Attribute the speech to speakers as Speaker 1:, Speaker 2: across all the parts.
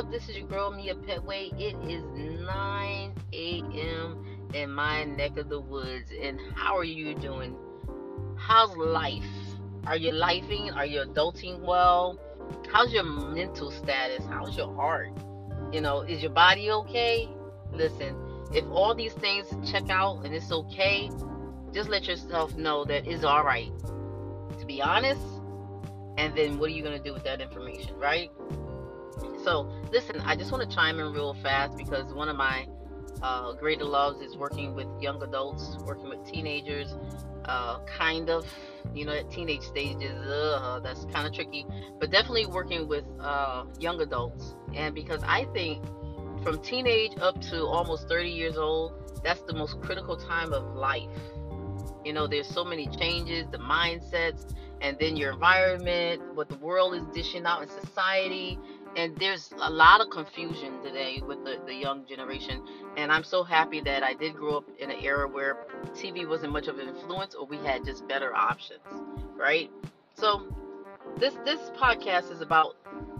Speaker 1: up? This is your girl Mia Petway. It is 9 a.m. in my neck of the woods. And how are you doing? How's life? Are you lifing? Are you adulting well? How's your mental status? How's your heart? You know, is your body okay? Listen, if all these things check out and it's okay, just let yourself know that it's all right. To be honest, and then what are you going to do with that information, right? So, listen, I just want to chime in real fast because one of my uh, greater loves is working with young adults, working with teenagers, uh, kind of, you know, at teenage stages. Uh, that's kind of tricky, but definitely working with uh, young adults. And because I think from teenage up to almost 30 years old, that's the most critical time of life. You know, there's so many changes, the mindsets, and then your environment, what the world is dishing out in society. And there's a lot of confusion today with the, the young generation. And I'm so happy that I did grow up in an era where TV wasn't much of an influence or we had just better options, right? So this this podcast is about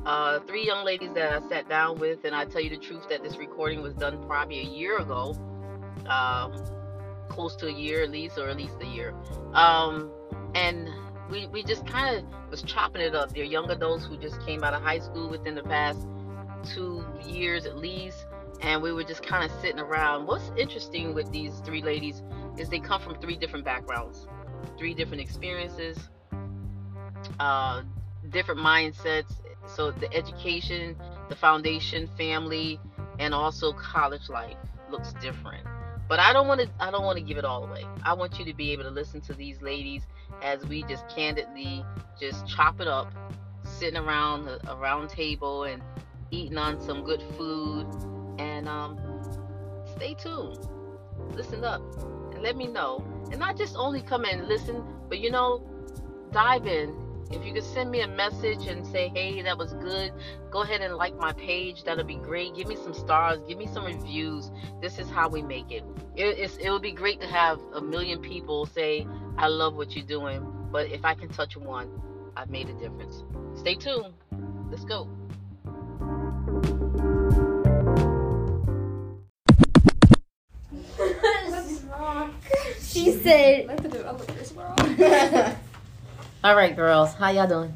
Speaker 1: uh, three young ladies that I sat down with, and I tell you the truth that this recording was done probably a year ago, um, close to a year at least, or at least a year. Um, and we, we just kind of was chopping it up. They're young adults who just came out of high school within the past two years at least. And we were just kind of sitting around. What's interesting with these three ladies is they come from three different backgrounds, three different experiences, uh, different mindsets. So the education, the foundation, family, and also college life looks different. But I don't want to. I don't want to give it all away. I want you to be able to listen to these ladies as we just candidly just chop it up, sitting around a, round table and eating on some good food. And um, stay tuned. Listen up and let me know. And not just only come and listen, but you know, dive in if you could send me a message and say, hey, that was good, go ahead and like my page. That'll be great. Give me some stars. Give me some reviews. This is how we make it. it it would be great to have a million people say, I love what you're doing. But if I can touch one, I've made a difference. Stay tuned. Let's go.
Speaker 2: she said.
Speaker 3: Let the developers wrong.
Speaker 1: All right, girls. How y'all doing?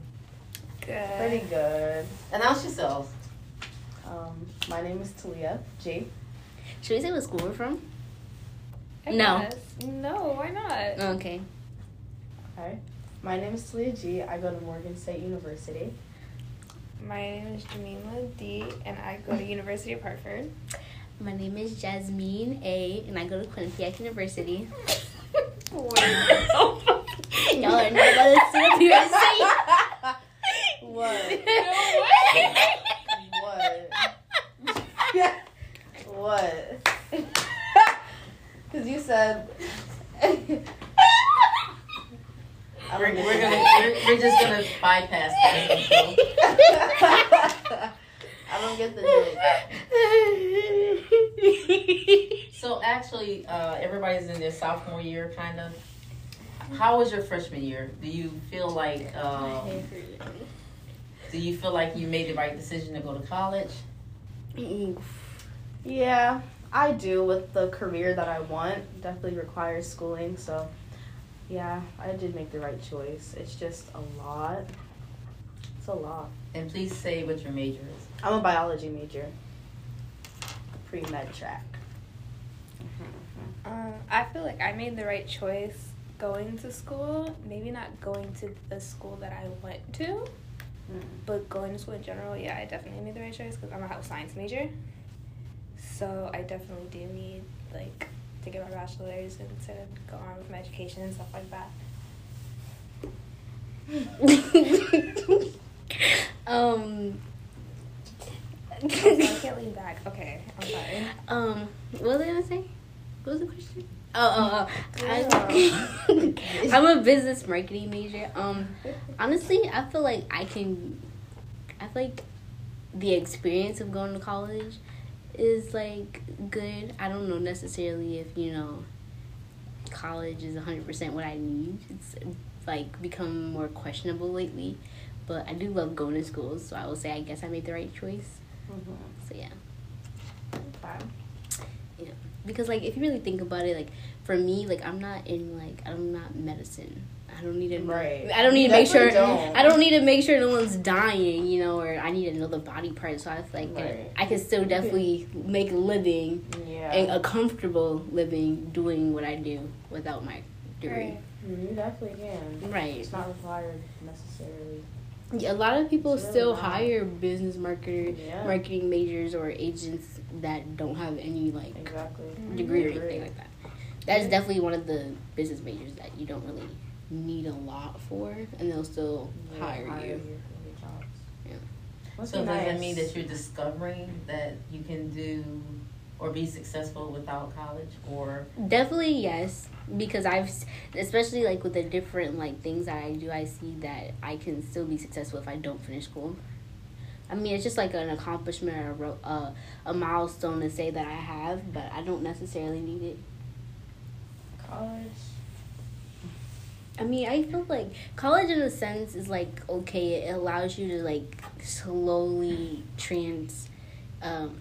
Speaker 3: Good.
Speaker 4: Pretty good.
Speaker 1: Announce yourselves.
Speaker 4: Um, my name is Talia G.
Speaker 2: Should we say what school we're from?
Speaker 3: I
Speaker 2: No.
Speaker 3: guess. No, why not?
Speaker 2: Okay.
Speaker 4: Hi. My name is Talia G. I go to Morgan State University.
Speaker 3: My name is Jamila D, and I go to University of Hartford.
Speaker 2: My name is Jasmine A, and I go to Quinnipiac University. Y'all are not about to sit up here and say
Speaker 4: What? what? what? Because you said.
Speaker 1: We're, we're gonna we're, we're just gonna bypass that.
Speaker 4: I don't get the joke.
Speaker 1: So actually, uh, everybody's in their sophomore year, kind of. How was your freshman year? Do you feel like um, do you feel like you made the right decision to go to college?
Speaker 4: Yeah, I do with the career that I want. Definitely requires schooling, so yeah, I did make the right choice. It's just a lot. It's a lot.
Speaker 1: And please say what your major is.
Speaker 4: I'm a biology major. Pre med track.
Speaker 3: Um, I feel like I made the right choice going to school. Maybe not going to the school that I went to, but going to school in general. Yeah, I definitely made the right choice because I'm a health science major. So I definitely do need like to get my bachelor's and to go on with my education and stuff like that.
Speaker 2: um.
Speaker 3: Sorry, I can't lean back. Okay, I'm sorry.
Speaker 2: Um, what was I gonna say? What was the question? Oh, oh, oh. I, I'm a business marketing major. Um, honestly, I feel like I can. I feel like the experience of going to college is like good. I don't know necessarily if you know college is 100% what I need. It's like become more questionable lately, but I do love going to school, so I will say I guess I made the right choice.
Speaker 4: Mhm.
Speaker 2: So yeah.
Speaker 4: Okay.
Speaker 2: because like if you really think about it like for me like i'm not in like i'm not medicine i don't need to
Speaker 4: Right.
Speaker 2: i don't need
Speaker 4: You
Speaker 2: to make sure
Speaker 4: don't.
Speaker 2: i don't need to make sure no one's dying you know or i need to know the body part so i feel like
Speaker 4: Right.
Speaker 2: i can still definitely make a living
Speaker 4: Yeah.
Speaker 2: and a comfortable living doing what i do without my degree
Speaker 3: Right.
Speaker 4: You definitely can.
Speaker 2: right,
Speaker 4: It's not required necessarily.
Speaker 2: Yeah, a lot of people
Speaker 4: really
Speaker 2: still
Speaker 4: not.
Speaker 2: hire business marketer
Speaker 4: Yeah.
Speaker 2: marketing majors or agents that don't have any like
Speaker 4: Exactly. Mm-hmm.
Speaker 2: degree or anything like that. That is definitely one of the business majors that you don't really need a lot for, and they'll still
Speaker 4: Yeah,
Speaker 2: hire, you.
Speaker 4: for your jobs.
Speaker 2: Yeah.
Speaker 1: So
Speaker 4: be
Speaker 1: does
Speaker 4: nice.
Speaker 1: that mean that you're discovering that you can do or be successful without college or
Speaker 2: Definitely yes, because I've, especially like with the different like things that I do, I see that I can still be successful if I don't finish school. I mean, it's just like an accomplishment or a, uh, a milestone to say that I have, but I don't necessarily need it.
Speaker 4: college?
Speaker 2: I mean, I feel like college in a sense is like okay. It allows you to like slowly trans, um,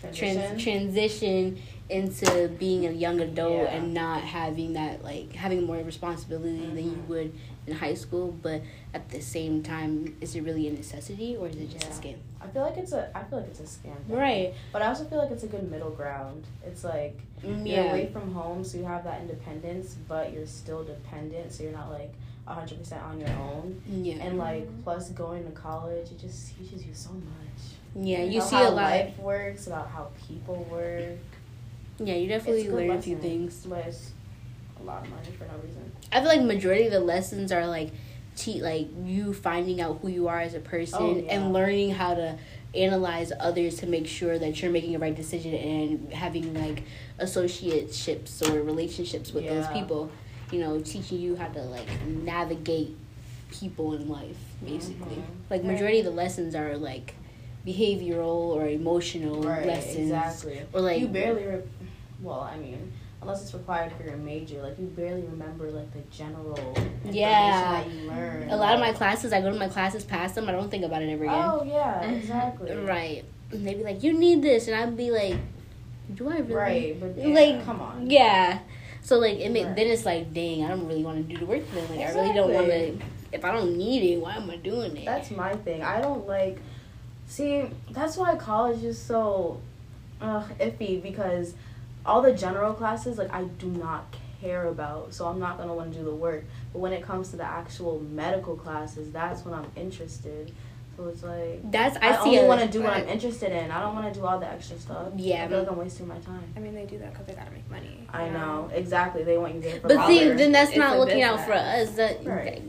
Speaker 4: Transition?
Speaker 2: trans transition into being a young adult
Speaker 4: Yeah.
Speaker 2: and not having that like having more responsibility than you
Speaker 4: Mhm.
Speaker 2: would in high school. But at the same time, is it really a necessity or is it just a scam?
Speaker 4: I feel like it's a. I feel like it's a scam.
Speaker 2: Right.
Speaker 4: But I also feel like it's a good middle ground. It's like
Speaker 2: Mm,
Speaker 4: you're
Speaker 2: Yeah.
Speaker 4: away from home, so you have that independence, but you're still dependent, so you're not like hundred percent on your own.
Speaker 2: Yeah.
Speaker 4: And like plus going to college, it just teaches you so much.
Speaker 2: Yeah. You
Speaker 4: About
Speaker 2: see
Speaker 4: how
Speaker 2: a lot.
Speaker 4: life works, about how people work.
Speaker 2: Yeah. You definitely
Speaker 4: It's a good
Speaker 2: learn a few things.
Speaker 4: But it's a lot of money for no reason.
Speaker 2: I feel like majority of the lessons are like te- like you finding out who you are as a person
Speaker 4: Oh, yeah.
Speaker 2: and learning how to analyze others to make sure that you're making the right decision and having like associateships or relationships with those people. You know, teaching you how to like navigate people in life, basically.
Speaker 4: Mhm.
Speaker 2: Like majority of the lessons are like behavioral or emotional
Speaker 4: Right,
Speaker 2: lessons.
Speaker 4: exactly.
Speaker 2: Or like
Speaker 4: you barely, re- well, I mean, unless it's required for your major, like you barely remember like the general information
Speaker 2: Yeah.
Speaker 4: that you learn.
Speaker 2: a lot of my classes, I go to my classes, pass them, I don't think about it ever again.
Speaker 4: Oh yeah, exactly.
Speaker 2: Right. And they'd be like, "You need this," and I'd be like, "Do I really?"
Speaker 4: Right, but
Speaker 2: Like,
Speaker 4: come on.
Speaker 2: Yeah. So like, it
Speaker 4: Right.
Speaker 2: then it's like, dang, I don't really want to do the work then. Like, I really don't want to. If I don't need it, why am I doing it?
Speaker 4: That's my thing. I don't like. See, that's why college is so uh, iffy because all the general classes, like, I do not care about. So I'm not gonna want to do the work. But when it comes to the actual medical classes, that's when I'm interested. So it's like
Speaker 2: That's
Speaker 4: I,
Speaker 2: I, see.
Speaker 4: only want to do what I'm interested in. I don't want to do all the extra stuff.
Speaker 2: Yeah,
Speaker 4: I feel like I'm wasting my time.
Speaker 3: I mean, they do that because they gotta make money.
Speaker 4: I
Speaker 3: you
Speaker 4: know exactly. They want you there for
Speaker 2: But see, then that's
Speaker 3: It's
Speaker 2: not
Speaker 3: a
Speaker 2: looking out for us.
Speaker 3: business.
Speaker 2: That
Speaker 4: Right.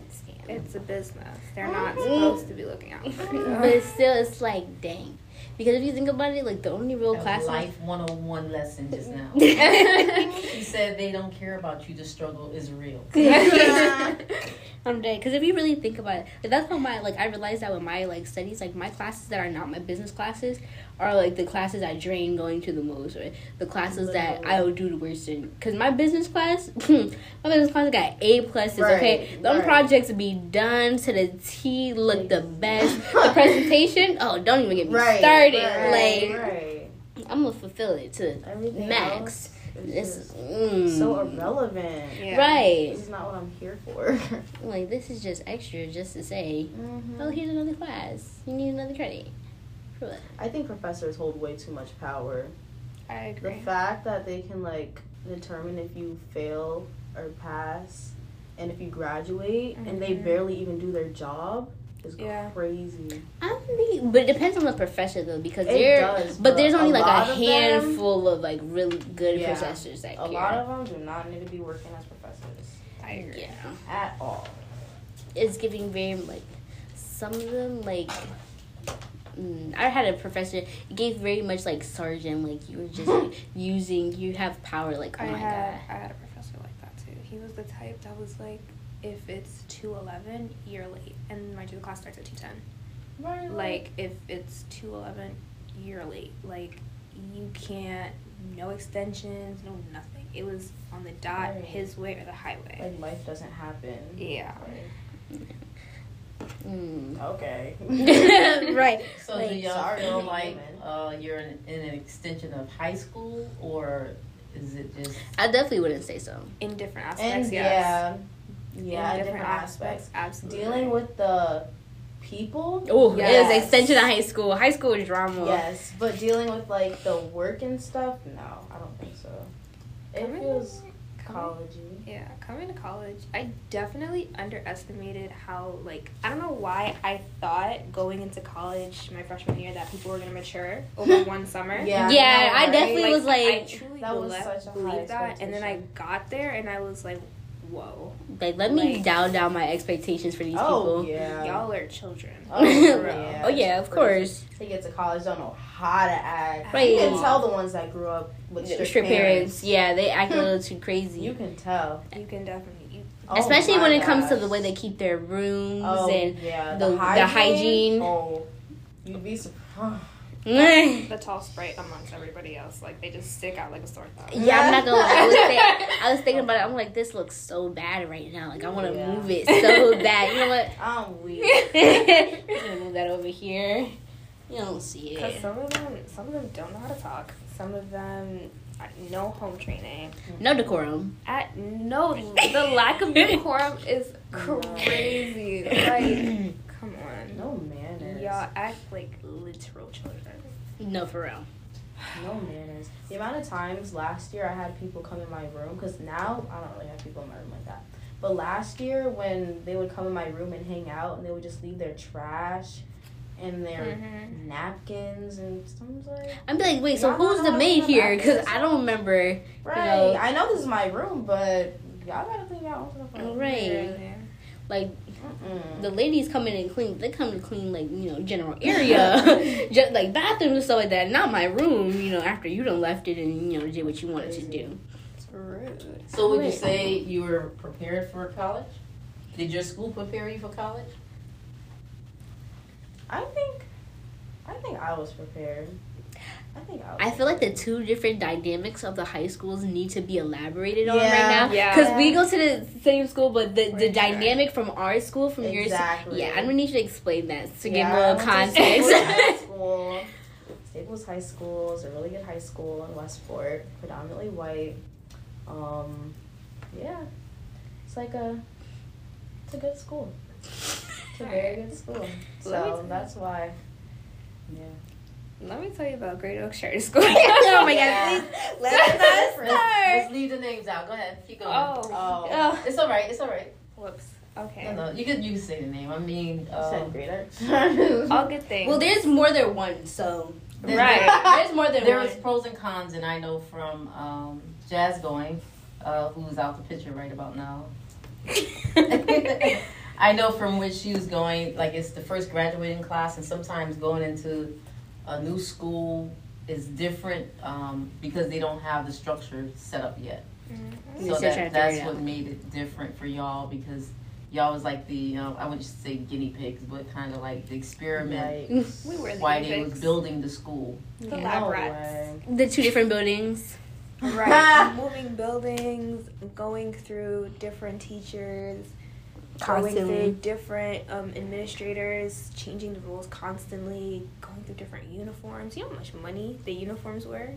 Speaker 3: It's a business. They're not
Speaker 2: Mm.
Speaker 3: supposed to be looking out for you.
Speaker 2: but still, it's like, dang. Because if you think about it, like the only real
Speaker 1: a
Speaker 2: classes.
Speaker 1: life 101 lesson just now? She said they don't care about you. The struggle is real.
Speaker 2: I'm dead. Because if you really think about it, like, that's how my like I realized that with my like studies, like my classes that are not my business classes are like the classes I drain going to the most, or the classes that I would do the worst in. Because my business class, my business class got A pluses. okay,
Speaker 4: Right,
Speaker 2: them
Speaker 4: right.
Speaker 2: projects be done to the T, look the best. the presentation, oh, don't even get me
Speaker 4: right,
Speaker 2: started. Like. I'm gonna fulfill it to
Speaker 4: Everything
Speaker 2: max.
Speaker 4: else is
Speaker 2: It's mm,
Speaker 4: so irrelevant.
Speaker 3: Yeah.
Speaker 2: right.
Speaker 4: This is not what I'm here for.
Speaker 2: Like this is just extra, just to say.
Speaker 4: Mm-hmm.
Speaker 2: Oh, here's another class. You need another credit. For what?
Speaker 4: I think professors hold way too much power.
Speaker 3: I agree.
Speaker 4: The fact that they can like determine if you fail or pass and if you graduate and they
Speaker 3: Mhm.
Speaker 4: barely even do their job is
Speaker 3: Yeah.
Speaker 4: crazy.
Speaker 2: I mean, but it depends on the professor though, because
Speaker 4: It
Speaker 2: there.
Speaker 4: does,
Speaker 2: but there's only
Speaker 4: a
Speaker 2: like a
Speaker 4: of them-
Speaker 2: handful of like really good
Speaker 4: Yeah.
Speaker 2: professors that
Speaker 4: A
Speaker 2: care.
Speaker 4: lot of them do not need to be working as professors
Speaker 3: I agree.
Speaker 2: yeah,
Speaker 4: at all.
Speaker 2: it's giving very like some of them like. Mm, I had a professor. It gave very much like sergeant, like you were just using. You have power, like oh
Speaker 3: I
Speaker 2: my
Speaker 3: had
Speaker 2: god.
Speaker 3: I had a professor like that too. He was the type that was like, if it's two eleven, you're late, and mind you, the class starts at two ten.
Speaker 4: Right.
Speaker 3: Like if it's two eleven, you're late. Like you can't, no extensions, no nothing. It was on the dot,
Speaker 4: Right.
Speaker 3: his way or the highway.
Speaker 4: like life doesn't happen.
Speaker 3: Yeah.
Speaker 4: Right.
Speaker 2: Mm.
Speaker 4: Okay.
Speaker 2: right.
Speaker 1: So do y'all feel like uh, you're in, in an extension of high school, or is it just?
Speaker 2: I definitely wouldn't say so.
Speaker 3: In different aspects,
Speaker 4: and
Speaker 3: yes.
Speaker 4: yeah,
Speaker 3: In
Speaker 4: yeah, in different, aspects.
Speaker 3: absolutely.
Speaker 4: Dealing with the people.
Speaker 2: Oh, it
Speaker 4: yes.
Speaker 2: was extension of high school. High school drama.
Speaker 4: Yes, but dealing with like the work and stuff, no, I don't think so. It
Speaker 3: Coming-
Speaker 4: feels
Speaker 3: coming-
Speaker 4: collegey.
Speaker 3: Yeah, coming to college, I definitely underestimated how like I don't know why I thought going into college my freshman year that people were gonna mature over one summer.
Speaker 4: Yeah,
Speaker 2: Yeah,
Speaker 4: I
Speaker 2: I definitely
Speaker 4: right?
Speaker 2: was
Speaker 3: I
Speaker 2: like,
Speaker 3: truly
Speaker 4: That was such a high
Speaker 3: that, and then I got there and I was like, whoa,
Speaker 2: like, let me
Speaker 3: Like-
Speaker 2: dial down my expectations for these
Speaker 4: Oh
Speaker 2: people.
Speaker 4: yeah.
Speaker 3: y'all are children.
Speaker 4: Oh, yeah.
Speaker 2: oh yeah, of course.
Speaker 4: They get to college, don't know how to act.
Speaker 2: Right.
Speaker 4: You can tell the ones that grew up with strict,
Speaker 2: Strict parents, yeah, they act a little too crazy.
Speaker 4: You can tell.
Speaker 3: You can definitely. You,
Speaker 4: Oh
Speaker 2: Especially when it comes to the way they keep their rooms
Speaker 4: Oh
Speaker 2: and
Speaker 4: yeah,
Speaker 2: the- the hygiene.
Speaker 4: Oh, you'd be surprised.
Speaker 3: the tall sprite amongst everybody else, like they just stick out like a sore thumb.
Speaker 2: Yeah, I'm not gonna lie. I was, think, I was thinking about it. I'm like, this looks so bad right now. Like, I want to
Speaker 4: Yeah.
Speaker 2: move it so bad. You know what?
Speaker 4: I'm weird.
Speaker 2: I'm gonna move that over here. You don't see
Speaker 3: Because
Speaker 2: it.
Speaker 3: some of them, some of them don't know how to talk. Some of them, uh, no home training.
Speaker 2: No decorum.
Speaker 3: At no, the lack of decorum is crazy. Like, come on,
Speaker 4: No manners.
Speaker 3: y'all act like literal children.
Speaker 2: No, for real.
Speaker 4: No manners. The amount of times last year I had people come in my room, because now I don't really have people in my room like that. But last year when they would come in my room and hang out and they would just leave their trash and their
Speaker 3: Mhm.
Speaker 4: napkins and someone's like,
Speaker 2: I'm be like, wait, so who's the maid here? Because. I don't remember.
Speaker 4: right,
Speaker 2: know-
Speaker 4: I know this is my room, but y'all gotta clean your own stuff up.
Speaker 2: Right.
Speaker 3: Literally.
Speaker 2: Like,
Speaker 4: Mm-mm.
Speaker 2: the ladies come in and clean. They come to clean, like, you know, general area. Just like bathrooms and stuff like that. Not my room, you know, after you done left it and, you know, did what you wanted to do.
Speaker 3: It's rude.
Speaker 1: So would you say you were prepared for college? Did your school prepare you for college?
Speaker 4: I think, I think I was prepared. I think I
Speaker 2: I feel like the two different dynamics of the high schools need to be elaborated on
Speaker 4: Yeah.
Speaker 2: right now.
Speaker 3: Yeah.
Speaker 2: Because we go to the same school, but the, the
Speaker 3: sure.
Speaker 2: dynamic from our school, from yours.
Speaker 4: Exactly.
Speaker 2: Yeah, I'm gonna need you to explain that to
Speaker 4: Yeah,
Speaker 2: give a little
Speaker 4: I Staples High
Speaker 2: context.
Speaker 4: School. Staples High School is a really good high school in Westport, predominantly white. Um, yeah, it's like a, it's a good school. It's a very good school. So that's why. Yeah.
Speaker 3: Let me tell you about Great Oaks Charter School.
Speaker 2: oh my
Speaker 4: Yeah.
Speaker 2: god, please, let us start.
Speaker 1: let's leave the names out. Go ahead. Keep going.
Speaker 3: Oh,
Speaker 4: Oh,
Speaker 2: Oh.
Speaker 1: It's all right. It's all right.
Speaker 3: whoops. Okay.
Speaker 1: No, no, you can you can say the name. I mean,
Speaker 4: I said
Speaker 1: um,
Speaker 4: greater.
Speaker 3: All good things.
Speaker 2: Well, there's more than one, so
Speaker 1: there's-
Speaker 3: Right.
Speaker 2: there's more than
Speaker 1: There's
Speaker 2: one.
Speaker 1: pros and cons, and I know from um, Jazz going, uh, who's out the picture right about now. I know from which she was going, like it's the first graduating class, and sometimes going into a new school is different um, because they don't have the structure set up yet.
Speaker 3: Mhm.
Speaker 1: So that, that's what
Speaker 2: out.
Speaker 1: made it different for y'all because y'all was like the, you know, I wouldn't say guinea pigs, but kind of like the experiment
Speaker 4: Yikes.
Speaker 3: We were the
Speaker 1: why
Speaker 3: guinea
Speaker 1: they was building the school.
Speaker 3: The
Speaker 2: Yeah.
Speaker 3: lab rats.
Speaker 4: way.
Speaker 2: The two different buildings.
Speaker 3: Right. Moving buildings, going through different teachers, going through different um, administrators, changing the rules constantly, going through different uniforms. You know how much money the uniforms were?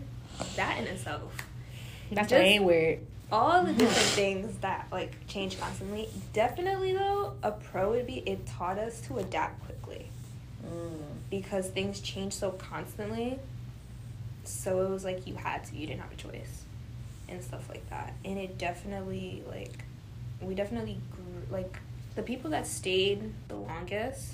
Speaker 3: That in itself.
Speaker 2: That's
Speaker 3: Just-
Speaker 2: weird.
Speaker 3: All the different things that like change constantly. Definitely though, a pro would be it taught us to adapt quickly
Speaker 4: Mm.
Speaker 3: because things change so constantly. So it was like you had to, you didn't have a choice, and stuff like that. And it definitely like, we definitely grew like the people that stayed the longest.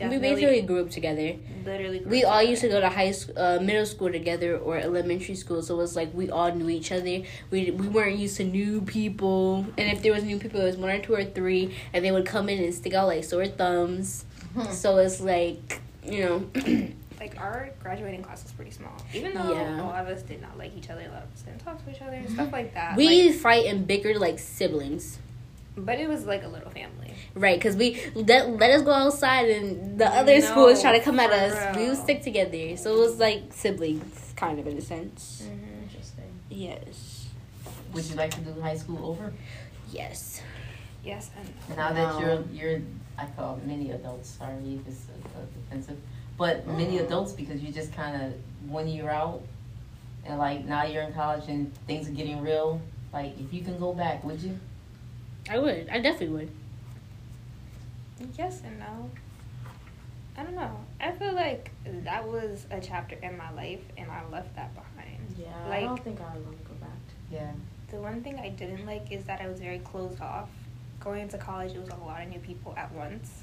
Speaker 2: We basically grew up together.
Speaker 3: literally. grew
Speaker 2: We all
Speaker 3: together.
Speaker 2: used to go to high school, uh, middle school together, or elementary school. So it was like we all knew each other. We we weren't used to new people, and if there was new people, it was one or two or three, and they would come in and stick out like sore thumbs. so it's like you know,
Speaker 3: like our graduating class was pretty small. Even though
Speaker 2: Yeah.
Speaker 3: a lot of us did not like each other, a lot of us didn't talk to each other, and stuff like that.
Speaker 2: we
Speaker 3: like,
Speaker 2: fight and bicker like siblings.
Speaker 3: But it was like a little family.
Speaker 2: Right, because we let, let us go outside and the other school schools try to come at
Speaker 3: for
Speaker 2: us. We would stick together. So it was like siblings, kind of in a sense. Mm-hmm.
Speaker 4: Interesting.
Speaker 2: Yes.
Speaker 1: Would you like to do high school over?
Speaker 2: Yes.
Speaker 3: Yes, and
Speaker 1: Now that you're you're I call many adults. Sorry if it's offensive, but many mm. adults because you just kind of one year out, and like now you're in college and things are getting real. Like if you can go back, would you?
Speaker 2: I would. I definitely would.
Speaker 3: Yes and no. I don't know. I feel like that was a chapter in my life, and I left that behind.
Speaker 4: Yeah,
Speaker 3: like, I
Speaker 4: don't think I would want to go back. To.
Speaker 1: Yeah.
Speaker 3: The one thing I didn't like is that I was very closed off. Going into college, it was a lot of new people at once.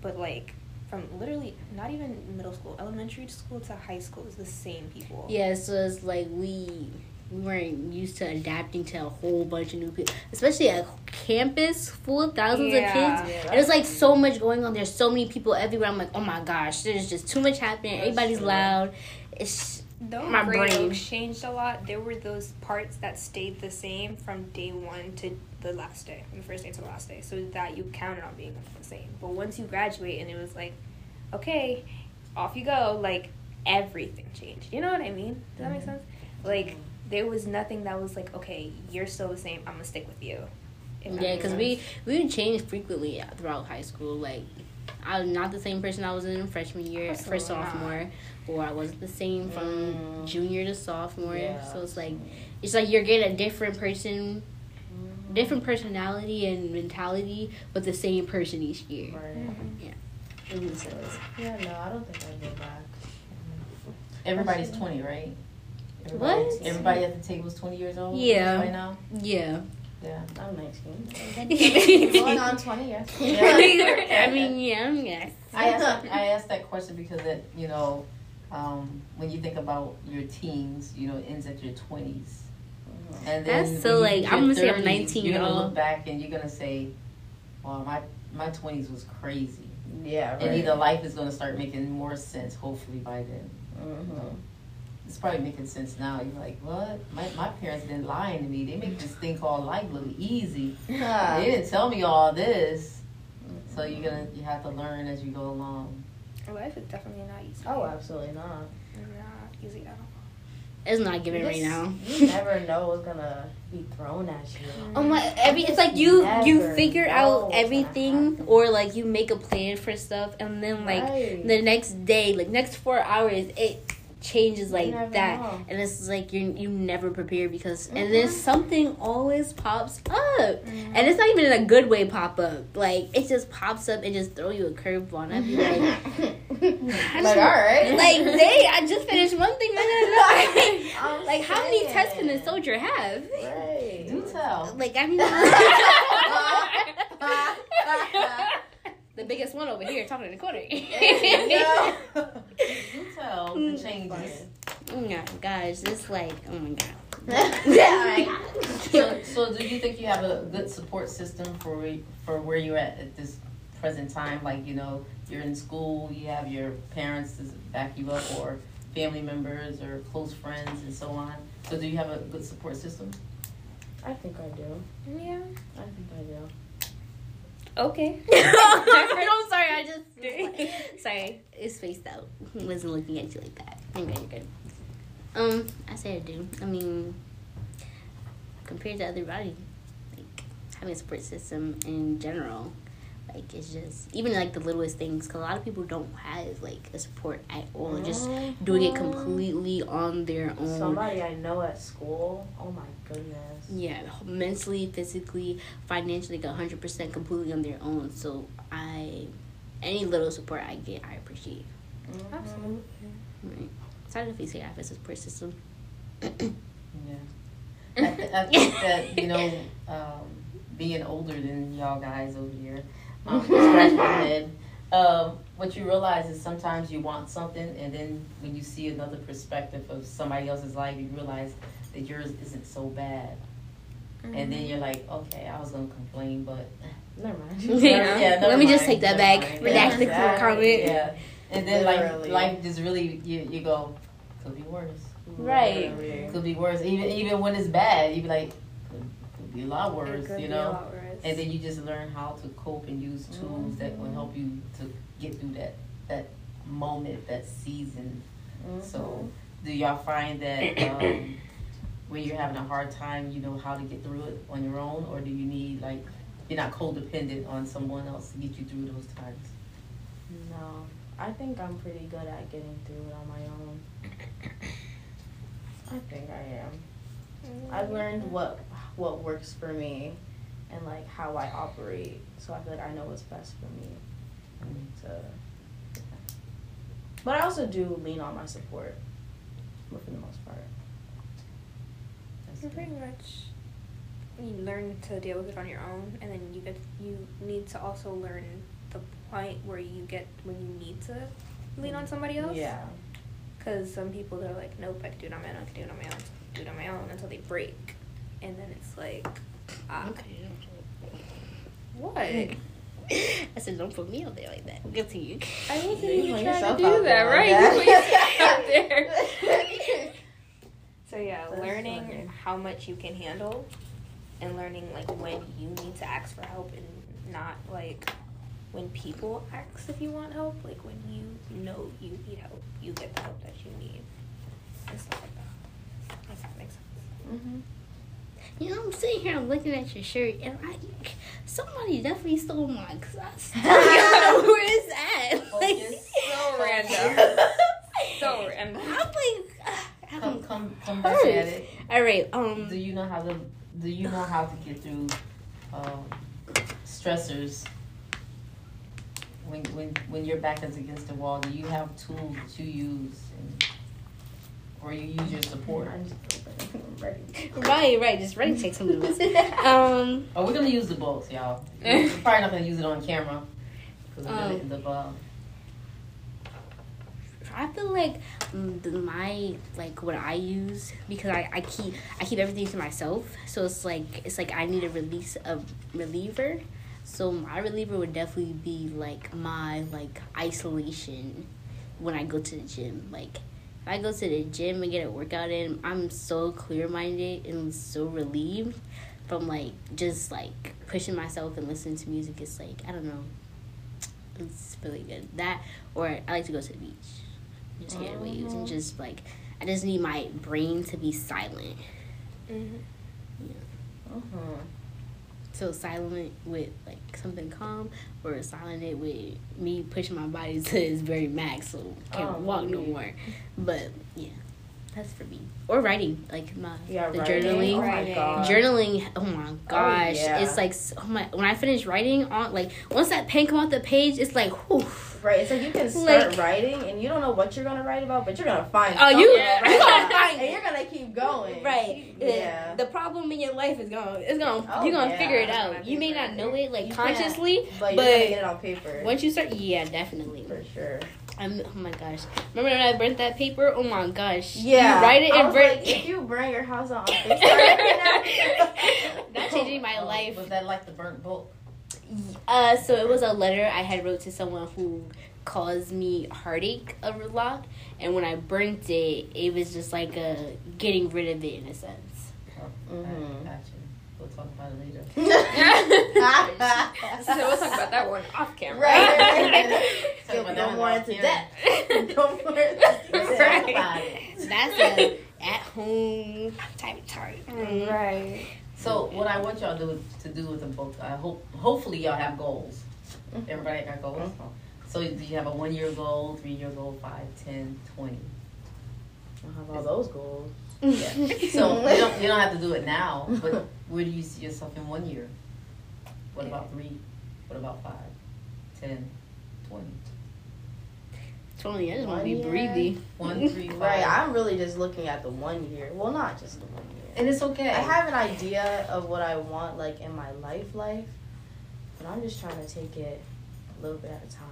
Speaker 3: But like from literally not even middle school, elementary school to high school is the same people.
Speaker 2: Yeah, so it's like we we weren't used to adapting to a whole bunch of new people, especially a campus full of thousands
Speaker 3: Yeah.
Speaker 2: of kids. And there's like so much going on. There's so many people everywhere. I'm like, oh my gosh, there's just too much happening.
Speaker 4: That's
Speaker 2: Everybody's
Speaker 4: true.
Speaker 2: loud. It's
Speaker 3: Though
Speaker 2: My brain.
Speaker 3: Changed a lot, there were those parts that stayed the same from day one to the last day, from the first day to the last day, so that you counted on being the same. But once you graduate and it was like, okay, off you go, like everything changed. You know what I mean? Does that make mm-hmm. sense? Like there was nothing that was like, okay, you're still the same. I'm gonna stick with you.
Speaker 2: Yeah, because we we would change frequently throughout high school. Like I'm not the same person I was in freshman year for
Speaker 3: Absolutely not.
Speaker 2: sophomore, or I wasn't the same from
Speaker 4: Mm.
Speaker 2: junior to sophomore.
Speaker 4: Yeah.
Speaker 2: So it's like it's like you're getting a different person,
Speaker 4: Mhm.
Speaker 2: different personality and mentality, but the same person each year.
Speaker 4: Right.
Speaker 2: Mhm, so it's-
Speaker 4: Yeah, no, I don't think I'd go back.
Speaker 1: Everybody's twenty, right?
Speaker 2: What?
Speaker 1: Everybody, everybody at the table is twenty years old.
Speaker 2: Yeah.
Speaker 1: Right now.
Speaker 2: Yeah.
Speaker 1: Yeah.
Speaker 4: I'm 19. Going
Speaker 2: I
Speaker 4: on 20 years.
Speaker 2: mean, yeah, yeah.
Speaker 1: I asked that, I asked that question because that you know, um, when you think about your teens, you know, it ends at your twenties, and then
Speaker 2: That's so, like, I'm gonna say I'm 19
Speaker 1: You're gonna look back and you're gonna say, "Well, my my twenties was crazy,"
Speaker 4: Yeah, right.
Speaker 1: and either life is gonna start making more sense. Hopefully by then,
Speaker 4: Mhm.
Speaker 1: It's probably making sense now. You're like, "What? My my parents been lying to me. They make this thing called life look easy.
Speaker 4: Yeah.
Speaker 1: They didn't tell me all this." So you're gonna you have to learn as you go along.
Speaker 3: life is definitely not easy.
Speaker 4: Oh, absolutely not.
Speaker 3: It's not easy at all.
Speaker 2: It's not giving right now.
Speaker 4: You never know what's gonna be thrown at you. Mm-hmm.
Speaker 2: Oh my! Every it's like you you figure out everything, or like you make a plan for stuff, and then like
Speaker 4: Right.
Speaker 2: the next day, like next four hours, it changes like that,
Speaker 4: know.
Speaker 2: and it's like you you never prepare because, and
Speaker 4: Mhm.
Speaker 2: then something always pops up, and it's not even in a good way pop up. Like it just pops up and just throw you a curveball, and I'd be like.
Speaker 4: like, all right.
Speaker 2: Like, dang, I just finished one thing. I
Speaker 4: I'm
Speaker 2: gotta. Like, how many tests can a soldier have?
Speaker 4: Right.
Speaker 1: Do tell.
Speaker 2: Like, I mean, the biggest one over here talking in the corner.
Speaker 4: No.
Speaker 1: Do tell the mm, changes.
Speaker 2: oh my gosh, it's like, oh my god.
Speaker 4: yeah.
Speaker 1: So, so do you think you have a good support system for for where you're at at this present time? Like you know, you're in school, you have your parents to back you up, or family members, or close friends, and so on. So do you have a good support system?
Speaker 4: I think I do.
Speaker 3: Yeah.
Speaker 4: I think I do.
Speaker 3: Okay.
Speaker 2: I'm sorry, I just sorry, it's spaced out. I wasn't looking at you like that. I'm you're good. Um, I say I do. I mean, compared to everybody, like having a support system in general, like it's just even like the littlest things. Cause a lot of people don't have like a support at all. Just doing it completely on their own.
Speaker 4: Somebody I know at school. Oh my goodness.
Speaker 2: yeah mentally physically financially like 100% completely on their own so i any little support i get i appreciate
Speaker 4: Mhm.
Speaker 3: Absolutely.
Speaker 2: right so i definitely say i have a support system
Speaker 1: Yeah. I, th- I think that you know, um, being older than y'all guys over here, um, scratch my head. Um, what you realize is sometimes you want something, and then when you see another perspective of somebody else's life, you realize that yours isn't so bad. And then you're like, okay, I was gonna complain, but
Speaker 4: Never mind.
Speaker 2: Yeah.
Speaker 1: yeah, never
Speaker 2: let me just take that
Speaker 1: never
Speaker 2: back
Speaker 1: mind.
Speaker 2: redact the
Speaker 1: Yeah.
Speaker 2: comment
Speaker 1: Yeah, and then like life just really you you go could be worse.
Speaker 2: Right.
Speaker 4: Literally.
Speaker 1: Could be worse. Even even when it's bad, you be like, could, could be a lot
Speaker 3: It
Speaker 1: worse,
Speaker 3: could
Speaker 1: you
Speaker 3: be a
Speaker 1: know.
Speaker 3: Lot.
Speaker 1: And then you just learn how to cope and use tools that will help you to get through that that moment, that season.
Speaker 4: Mhm.
Speaker 1: So, do y'all find that um, when you're having a hard time, you know how to get through it on your own, or do you need like you're not codependent on someone else to get you through those times.
Speaker 4: No, I think I'm pretty good at getting through it on my own. I think I am. I've learned what what works for me, and like how I operate. So I feel like I know what's best for me. So, but I also do lean on my support, but for the most part.
Speaker 3: You're pretty much you learn to deal with it on your own, and then you get you need to also learn the point where you get when you need to lean on somebody else.
Speaker 4: Yeah.
Speaker 3: Because some people they're like, nope, I can do it on my own. I can do it on my own. I can do it on my own until they break, and then it's like, ah, what? I
Speaker 2: I said, don't put me out there like that. Good to you.
Speaker 3: I wasn't
Speaker 4: Yeah, you
Speaker 3: even
Speaker 4: put
Speaker 3: trying
Speaker 4: yourself
Speaker 3: to
Speaker 4: out
Speaker 3: do that,
Speaker 4: there
Speaker 3: right?
Speaker 4: that.
Speaker 3: You put yourself out there. So yeah,
Speaker 4: That's
Speaker 3: learning
Speaker 4: funny.
Speaker 3: how much you can handle, and learning like when you need to ask for help, and not like when people ask if you want help. Like when you know you need help, you get the help that you need, and stuff like that. If that makes sense.
Speaker 4: hmm
Speaker 2: You know, I'm sitting here, I'm looking at your shirt, and I, somebody definitely stole mine because I still don't know where it's at. Like,
Speaker 1: Focus.
Speaker 3: So random. So random.
Speaker 2: I'm like, uh, I
Speaker 1: Come,
Speaker 2: don't.
Speaker 1: come, come back at it.
Speaker 2: All right, um,
Speaker 1: Do you know how to? Do you know how to get through um, stressors? When, when, when your back is against the wall, do you have tools that you use, and, or you use your support?
Speaker 4: I'm just ready.
Speaker 2: right, right, just ready to take some notes. Um,
Speaker 1: Oh, we're gonna use the both, y'all. We're probably not gonna use it on camera because we're gonna
Speaker 2: Um.
Speaker 1: end up. Uh,
Speaker 2: I feel like mm, my like what I use because I, I keep I keep everything to myself. So it's like it's like I need a release of reliever. So my reliever would definitely be like my like isolation when I go to the gym. Like if I go to the gym and get a workout in, I'm so clear minded and so relieved from like just like pushing myself and listening to music. It's like I don't know. It's really good. That or I like to go to the beach. Just hear the waves and
Speaker 4: Mhm.
Speaker 2: just like I just need my brain to be silent.
Speaker 3: Mm-hmm.
Speaker 4: Mhm.
Speaker 2: So silent with like something calm, or silent it with me pushing my body to its very max, so can't
Speaker 4: Oh,
Speaker 2: walk no more. But yeah, that's for me. Or writing, like my
Speaker 4: Yeah,
Speaker 2: the
Speaker 4: writing.
Speaker 2: journaling.
Speaker 4: Oh my god.
Speaker 2: Journaling, oh my oh, gosh,
Speaker 4: yeah.
Speaker 2: it's like so oh my, when I finish writing on like once that pen come off the page, it's like whew.
Speaker 4: Right, it's like you can start
Speaker 2: Like-
Speaker 4: writing and you don't know what you're gonna write about, but you're gonna find.
Speaker 2: Oh, you-
Speaker 4: something
Speaker 3: Yeah.
Speaker 4: to write
Speaker 2: gonna find
Speaker 4: and you're gonna keep going.
Speaker 2: Right.
Speaker 4: Yeah.
Speaker 2: The problem in your life is gonna it's gonna
Speaker 4: Oh,
Speaker 2: you're gonna
Speaker 4: yeah.
Speaker 2: figure it out. You may not know it like
Speaker 4: You
Speaker 2: consciously,
Speaker 4: But you're
Speaker 2: but
Speaker 4: gonna get it on paper.
Speaker 2: once you start, yeah, definitely.
Speaker 4: for sure.
Speaker 2: I'm, oh my gosh! Remember when I burnt that paper? Oh my gosh!
Speaker 4: Yeah.
Speaker 2: you write it
Speaker 4: I
Speaker 2: and burn.
Speaker 4: like, if you burn your house on Facebook right
Speaker 2: That's changing my
Speaker 1: oh,
Speaker 2: life.
Speaker 1: Was that like the burnt book?
Speaker 2: Uh, so it was a letter I had wrote to someone who caused me heartache a lot, and when I burnt it, it was just like a getting rid of it in a sense.
Speaker 1: Oh, talk about it later.
Speaker 3: So we'll talk about that one off camera.
Speaker 4: Right, right, right.
Speaker 1: Talk
Speaker 4: Go
Speaker 1: about that
Speaker 4: more
Speaker 1: one
Speaker 4: into
Speaker 1: off
Speaker 4: depth. Go more into
Speaker 1: Let's
Speaker 4: depth.
Speaker 1: talk about it.
Speaker 2: That's a at home type of tart.
Speaker 3: Right.
Speaker 1: So what I want y'all to do, to do with the book, I hope hopefully y'all have goals.
Speaker 4: Mm-hmm.
Speaker 1: Everybody got goals. So do you have a one year goal, three year goal, five, ten, twenty?
Speaker 4: I have all those goals.
Speaker 1: Yeah. So you don't you don't have to do it now, but where do you see yourself in one year? What about three? What about five, ten, twenty?
Speaker 2: Totally, I just want to be
Speaker 4: One year.
Speaker 2: breathy.
Speaker 1: One, three, five.
Speaker 4: Right, I'm really just looking at the one year. Well, not just the one year.
Speaker 1: and it's okay.
Speaker 4: I have an idea of what I want, like in my life, life, but I'm just trying to take it a little bit at a time.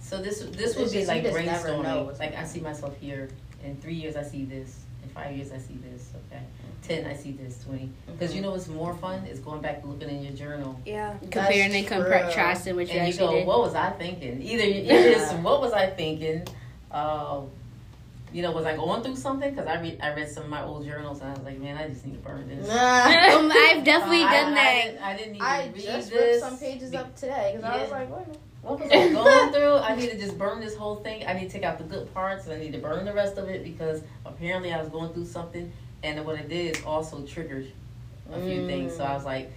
Speaker 1: So this this would be
Speaker 4: just-
Speaker 1: like
Speaker 4: you just never know
Speaker 1: brainstorming. Like I see myself here. In three years, I see this. In five years, I see this. Okay. Ten, I see this. Twenty. Because you know what's more fun is going back and looking in your journal.
Speaker 3: Yeah.
Speaker 2: Comparing and contrasting what you
Speaker 1: and you go,
Speaker 2: did.
Speaker 1: what was I thinking? Either it's what was I thinking? Uh, you know, was I going through something? Because I read I read some of my old journals and I was like, man, I just need to burn this.
Speaker 4: Nah.
Speaker 2: Um, I've definitely
Speaker 1: Uh,
Speaker 2: done
Speaker 1: I,
Speaker 2: that.
Speaker 1: didn't, I didn't even
Speaker 4: I
Speaker 1: read
Speaker 4: just
Speaker 1: this.
Speaker 4: ripped some pages up today because I was like, wait.
Speaker 1: What was I going through? I need to just burn this whole thing. I need to take out the good parts. and I need to burn the rest of it because apparently I was going through something, and what it did is also triggered a few
Speaker 4: Mm.
Speaker 1: things. So I was like,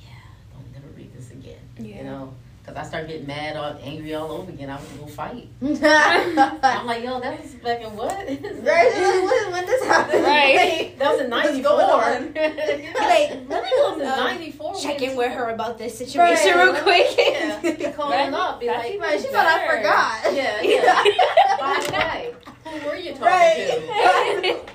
Speaker 1: yeah, don't never read this again.
Speaker 3: Yeah.
Speaker 1: You know, because I start getting mad or angry all over again. I was gonna go fight. I'm like, yo, that was back in what?
Speaker 4: Right, when, when this happened.
Speaker 3: Right.
Speaker 1: That was in '94.
Speaker 4: going on?
Speaker 3: Like,
Speaker 1: that was in
Speaker 3: um,
Speaker 1: '94.
Speaker 3: check in with her about this situation
Speaker 4: Right.
Speaker 3: real quick.
Speaker 1: Yeah, be calling
Speaker 3: Right?
Speaker 1: up, be like,
Speaker 4: Right, she thought I forgot.
Speaker 1: yeah, yeah. By the way, who were you talking
Speaker 4: Right.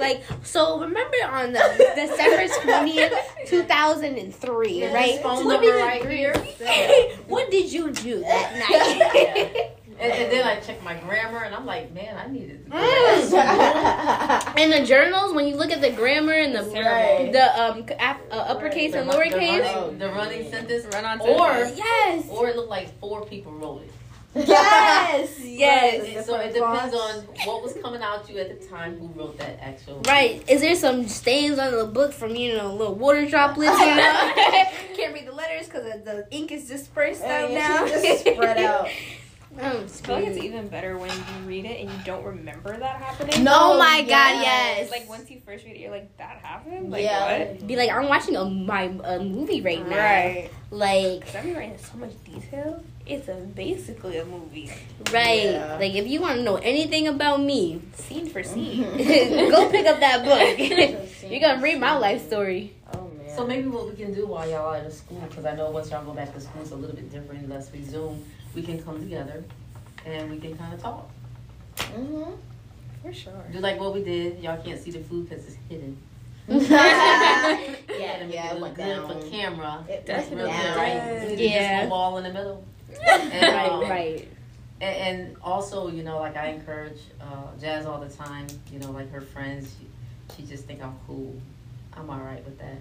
Speaker 2: Like, so remember on the December 20th, 2003,
Speaker 1: Yeah,
Speaker 2: right?
Speaker 1: phone
Speaker 2: What
Speaker 1: number
Speaker 2: did-
Speaker 1: right here.
Speaker 2: what did you do that night?
Speaker 1: And, and then I check my grammar, and I'm like, man, I needed to go
Speaker 2: Mm.
Speaker 1: back.
Speaker 2: In the journals, when you look at the grammar and the
Speaker 4: Right.
Speaker 2: the um ap- uh, uppercase
Speaker 1: The
Speaker 2: and
Speaker 1: run- the
Speaker 2: lowercase,
Speaker 1: running- the running sentence,
Speaker 3: Run on sentence.
Speaker 2: or yes,
Speaker 1: or it looked like four people wrote it.
Speaker 2: yes, yes.
Speaker 1: It- So it depends on what was coming out to you at the time, who wrote that actual.
Speaker 2: Right. Is there some stains on the book from, you know, little water droplets, you know? Can't read the letters because the ink is dispersed
Speaker 4: Yeah,
Speaker 2: out
Speaker 4: yeah,
Speaker 2: now.
Speaker 4: just spread out.
Speaker 2: I'm
Speaker 3: I feel like it's even better when you read it and you don't remember that happening.
Speaker 2: Oh my
Speaker 4: yes.
Speaker 2: god, yes.
Speaker 3: Like once you first read it, you're like, that happened? Like
Speaker 4: Yeah.
Speaker 3: what?
Speaker 2: Be like, I'm watching a my a movie right now.
Speaker 3: Right.
Speaker 2: Like,
Speaker 3: Cause I'm writing so much detail. It's a basically a movie,
Speaker 2: right.
Speaker 4: Yeah.
Speaker 2: Like, if you want to know anything about me,
Speaker 3: scene for scene.
Speaker 2: go pick up that book. You're gonna read my life story.
Speaker 4: Oh man.
Speaker 1: So maybe what we can do while y'all are at school, because I know once y'all go back to school, it's a little bit different unless we Zoom. We can come together and we can kind of talk.
Speaker 4: Mhm.
Speaker 3: For sure.
Speaker 1: Do like what we did. Y'all can't see the food because it's hidden.
Speaker 4: yeah,
Speaker 1: Yeah, to make
Speaker 4: yeah,
Speaker 1: it
Speaker 4: it
Speaker 1: look good
Speaker 4: down.
Speaker 1: for camera.
Speaker 4: It
Speaker 1: That's
Speaker 4: went
Speaker 1: real good, right? We did
Speaker 2: Yeah.
Speaker 1: wall in the middle. And,
Speaker 2: right,
Speaker 1: um,
Speaker 2: right.
Speaker 1: And, and also, you know, like I encourage uh, Jazz all the time. You know, like her friends, she, she just think I'm cool. I'm all right with that.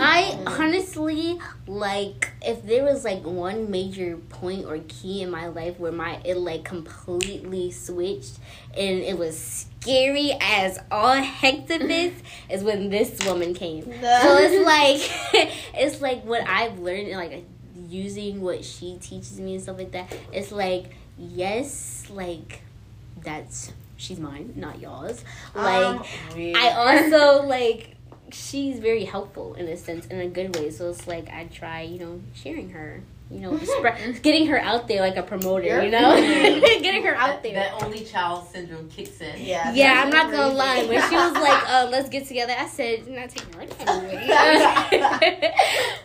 Speaker 2: I honestly like if there was like one major point or key in my life where my it like completely switched and it was scary as all heck to this is when this woman came. So it's like it's like what I've learned and like using what she teaches me and stuff like that. It's like yes, like that's she's mine, not yours. Like
Speaker 4: Um,
Speaker 2: I also like she's very helpful in a sense, in a good way. So it's like I try, you know, sharing her, you know, spre- getting her out there like a promoter, you know, getting her out there.
Speaker 1: that only child syndrome kicks in.
Speaker 4: Yeah.
Speaker 2: yeah, I'm not gonna lie. When she was like, uh, "Let's get together," I said, "You're not taking her anyway."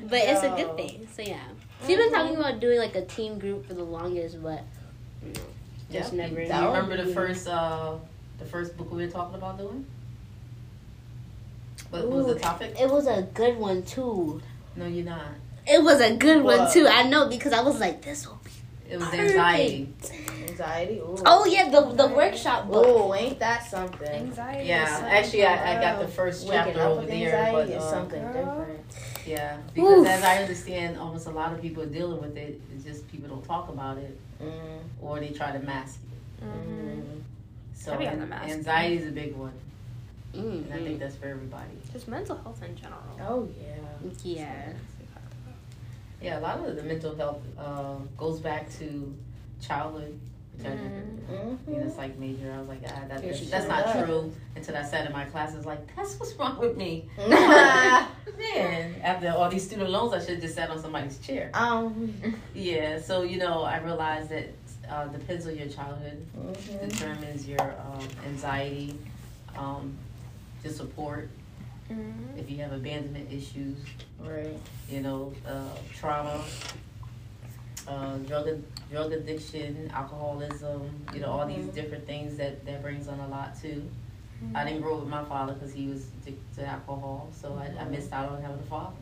Speaker 2: but it's a good thing. So yeah, she's been talking about doing like a team group for the longest, but you know, just
Speaker 1: Yeah.
Speaker 2: never.
Speaker 1: Do you remember the first uh the first book we were talking about doing? What was the topic?
Speaker 2: It was a good one too.
Speaker 1: No, you're not.
Speaker 2: It was a good one too. I know because I was like, "This will be."
Speaker 1: It was
Speaker 2: Perfect.
Speaker 1: anxiety.
Speaker 4: Anxiety. Ooh.
Speaker 2: Oh yeah, the the workshop book.
Speaker 4: Oh, ain't that something?
Speaker 3: Anxiety.
Speaker 1: Yeah,
Speaker 3: something
Speaker 1: actually, I, I got the first chapter
Speaker 4: up
Speaker 1: over there,
Speaker 4: anxiety
Speaker 1: but
Speaker 4: is
Speaker 1: uh,
Speaker 4: something
Speaker 3: Girl.
Speaker 4: different.
Speaker 1: yeah, because
Speaker 2: Oof.
Speaker 1: as I understand, almost a lot of people are dealing with it. It's just people don't talk about it,
Speaker 4: Mm,
Speaker 1: or they try to mask it.
Speaker 4: Mm.
Speaker 1: So
Speaker 3: Heavy on the mask.
Speaker 1: anxiety is a big one,
Speaker 2: Mm-hmm.
Speaker 1: and I think that's for everybody.
Speaker 3: Just mental health in general.
Speaker 4: Oh yeah.
Speaker 2: Yeah.
Speaker 1: Yeah, a lot of the mental health uh, goes back to childhood, which I never,
Speaker 4: Mm-hmm.
Speaker 1: you know, it's like major. I was like, ah, that, that's, that's not
Speaker 4: does.
Speaker 1: true. Until I sat in my classes, like, that's what's wrong with me. Man, after all these student loans, I should have just sat on somebody's chair.
Speaker 4: um
Speaker 1: Yeah, so you know, I realized that uh, depends on your childhood,
Speaker 4: mhm.
Speaker 1: determines your um, anxiety, um, your support.
Speaker 3: Mm-hmm.
Speaker 1: If you have abandonment issues,
Speaker 4: Right.
Speaker 1: you know, uh, trauma, uh, drug drug addiction, alcoholism, you know, all these
Speaker 4: Mhm.
Speaker 1: different things that that brings on a lot too. I didn't grow up with my father because he was addicted to alcohol, so I, I missed out on having a father.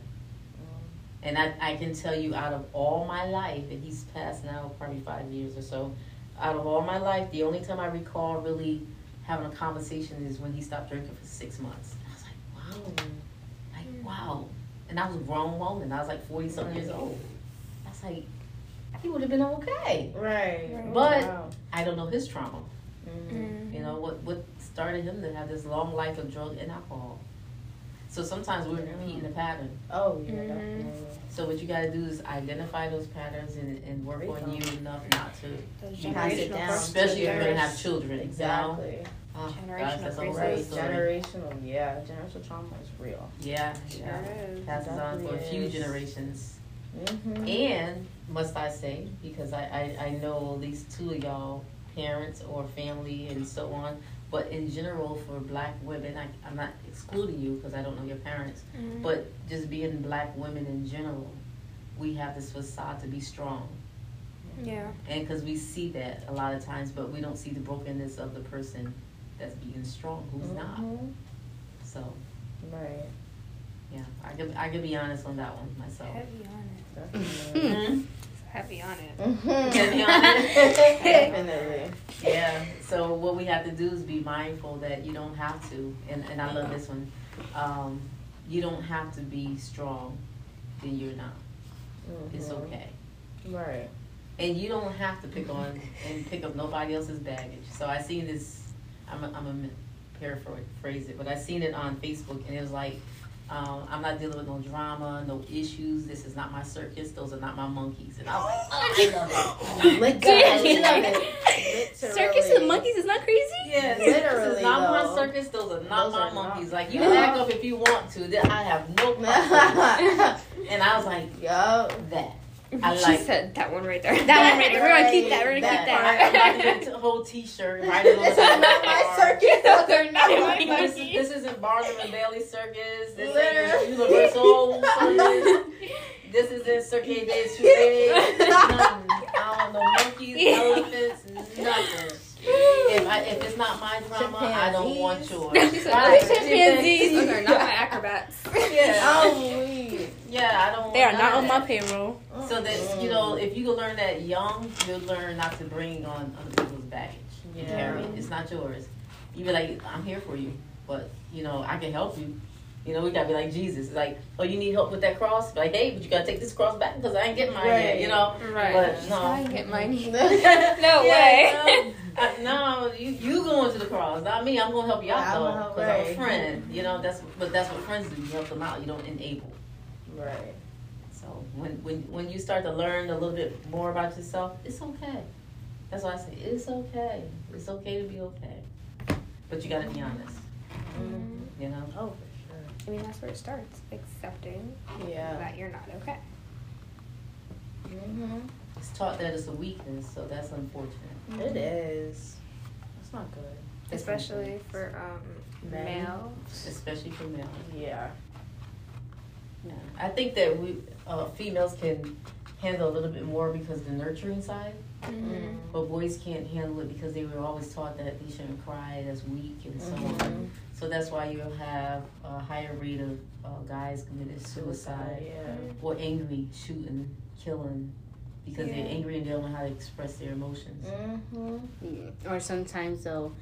Speaker 1: And I, I can tell you out of all my life, and he's passed now probably five years or so, out of all my life, the only time I recall really having a conversation is when he stopped drinking for six months. And I was like, wow. Like, wow. And I was a grown woman. I was like 40 something years old. I was like, he would have been okay.
Speaker 4: Right.
Speaker 3: Right.
Speaker 1: But-
Speaker 4: Wow.
Speaker 1: I don't know his trauma.
Speaker 4: Mm.
Speaker 1: You know, what, what started him to have this long life of drug and alcohol. So sometimes we're repeating the pattern.
Speaker 4: Oh yeah.
Speaker 3: Mhm.
Speaker 4: Definitely.
Speaker 1: So what you gotta do is identify those patterns and, and work
Speaker 4: Great
Speaker 1: on you enough not to,
Speaker 3: Those
Speaker 4: Pass it down.
Speaker 1: especially if you're gonna have children.
Speaker 4: Exactly.
Speaker 1: Oh,
Speaker 3: Generational
Speaker 1: gosh, that's
Speaker 4: Right. Generational. Yeah. Generational trauma is real.
Speaker 1: Yeah,
Speaker 3: Sure
Speaker 1: yeah.
Speaker 3: is.
Speaker 1: Passes on for a few
Speaker 4: is.
Speaker 1: generations.
Speaker 4: Mm-hmm.
Speaker 1: And must I say, because I, I, I know at least two of y'all parents or family and so on, but in general for black women, I, I'm not excluding you because I don't know your parents,
Speaker 3: Mm-hmm.
Speaker 1: but just being black women in general, we have this facade to be strong.
Speaker 3: Yeah.
Speaker 1: And because we see that a lot of times, but we don't see the brokenness of the person that's being strong, who's not.
Speaker 4: Mhm.
Speaker 1: So,
Speaker 4: Right.
Speaker 1: yeah, I could, I could be honest on that one myself.
Speaker 3: Heavy on it.
Speaker 4: Definitely.
Speaker 3: Heavy on it.
Speaker 4: Mhm.
Speaker 1: Can be honest.
Speaker 4: Definitely.
Speaker 1: Yeah, so what we have to do is be mindful that you don't have to, and, and I love this one, um, you don't have to be strong, then you're not. It's
Speaker 4: Mhm.
Speaker 1: okay.
Speaker 4: Right.
Speaker 1: And you don't have to pick on and pick up nobody else's baggage. So I seen this, I'm a, I'm a paraphrase it, but I seen it on Facebook and it was like, um, I'm not dealing with no drama, no issues. This is not my circus. Those are not my monkeys. And I was like, oh, I love it.
Speaker 4: Like,
Speaker 2: Dude.
Speaker 4: I love it.
Speaker 2: Circus
Speaker 4: Literally.
Speaker 2: and monkeys is not crazy.
Speaker 1: Yeah, this
Speaker 4: Literally,
Speaker 1: is not my circus. Those are not
Speaker 4: Those
Speaker 1: my
Speaker 4: are not-
Speaker 1: monkeys. Like you can act up if you want to. Then I have no problem. and I was like,
Speaker 4: Yup.
Speaker 1: that. I
Speaker 3: she
Speaker 1: like
Speaker 3: said that one right there.
Speaker 2: That one right there. We're gonna keep that. We're gonna
Speaker 1: that.
Speaker 2: keep that.
Speaker 1: I, I'm about to get a whole T-shirt. Write it
Speaker 4: This is not
Speaker 1: my
Speaker 4: my
Speaker 1: car.
Speaker 4: circus. Those are not my
Speaker 1: Like, this, is,
Speaker 4: monkeys.
Speaker 1: this isn't Barnum and Bailey Circus. This
Speaker 4: Literally.
Speaker 1: isn't UniverSoul Circus. This isn't Cirque du Soleil. Nothing. I don't know monkeys, elephants, nothing. If I, if it's not my drama, I don't want yours.
Speaker 3: She said,
Speaker 1: Right.
Speaker 3: "Those
Speaker 2: chimpanzees."
Speaker 3: Those are not my acrobats.
Speaker 1: Yeah.
Speaker 4: Oh, weird.
Speaker 1: Yeah, I don't.
Speaker 2: They are not on
Speaker 1: of
Speaker 2: my payroll.
Speaker 1: So that you know, if you can learn that young, you'll learn not to bring on other people's baggage. You
Speaker 4: Yeah.
Speaker 1: carry it. It's not yours. You be like, I'm here for you, but you know, I can help you. You know, we gotta be like Jesus. Like, oh, you need help with that cross? Like, hey, but you gotta take this cross back because I ain't getting mine yet. You know.
Speaker 3: Right.
Speaker 1: But no.
Speaker 3: I ain't get mine.
Speaker 1: no
Speaker 3: way.
Speaker 1: No, I- no, you you going to the cross, not me. I'm gonna help you out
Speaker 4: I'm
Speaker 1: though,
Speaker 4: gonna help,
Speaker 1: because I'm a friend. You know, that's but that's what friends do. You help them out. You don't enable.
Speaker 4: Right.
Speaker 1: So when when when you start to learn a little bit more about yourself, it's okay. That's why I say it's okay. It's okay to be okay, but you got to be honest.
Speaker 4: Mhm.
Speaker 1: You know.
Speaker 4: Oh, for sure.
Speaker 3: I mean, that's where it starts. Accepting.
Speaker 4: Yeah.
Speaker 3: that you're not okay.
Speaker 4: Mm-hmm.
Speaker 1: It's taught that it's a weakness, so that's unfortunate.
Speaker 4: It is. That's not good.
Speaker 1: That's
Speaker 3: Especially for um,
Speaker 4: Men.
Speaker 3: males.
Speaker 1: especially for males.
Speaker 4: Yeah.
Speaker 1: Yeah. I think that we uh, females can handle a little bit more because of the nurturing side,
Speaker 3: Mm-hmm.
Speaker 1: but boys can't handle it because they were always taught that they shouldn't cry, that's weak, and so on.
Speaker 4: Mhm.
Speaker 1: So that's why you'll have a higher rate of uh, guys committed suicide
Speaker 4: Yeah.
Speaker 1: or angry, shooting, killing, because they're angry and they don't know how to express their emotions.
Speaker 4: Mm-hmm.
Speaker 2: Or sometimes they'll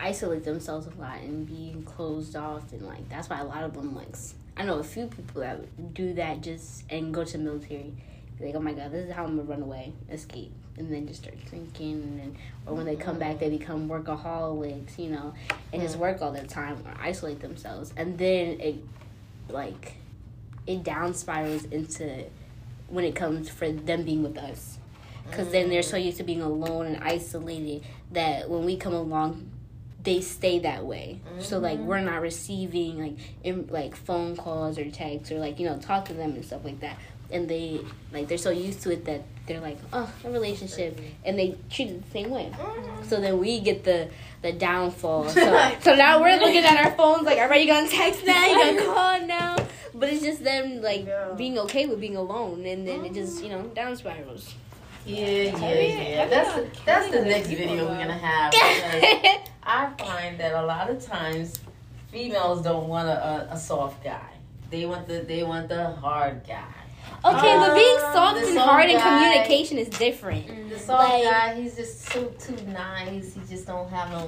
Speaker 2: isolate themselves a lot and be closed off and like that's why a lot of them like s- I know a few people that do that just and go to the military. Like, oh my god, this is how I'm gonna run away, escape, and then just start drinking, and then, or when they come back, they become workaholics, you know, and just work all the time or isolate themselves, and then it, like, it down spirals into when it comes for them being with us, because then they're so mm. used to being alone and isolated that when we come along, they stay that way. So like we're mm-hmm. not receiving like in, like phone calls or texts or like you know talk to them and stuff like that. And they like they're so used to it that they're like oh a relationship and they treat it the same way. Mm-hmm. So then we get the the downfall. So, so now we're looking at our phones like are you gonna text now? You gonna call now? But it's just them like
Speaker 4: Yeah.
Speaker 2: being okay with being alone and then it just you know down spirals.
Speaker 1: Yeah, yeah, yeah. That's
Speaker 3: feel
Speaker 1: that's the next video we're gonna have. I find that a lot of times females don't want a, a, a soft guy. They want the they want the hard guy.
Speaker 2: Okay, but being
Speaker 4: Um,
Speaker 2: soft
Speaker 1: the
Speaker 2: and
Speaker 1: soft
Speaker 2: hard in communication is different.
Speaker 1: The soft
Speaker 2: Like-
Speaker 1: guy, he's just so too nice. He just don't have no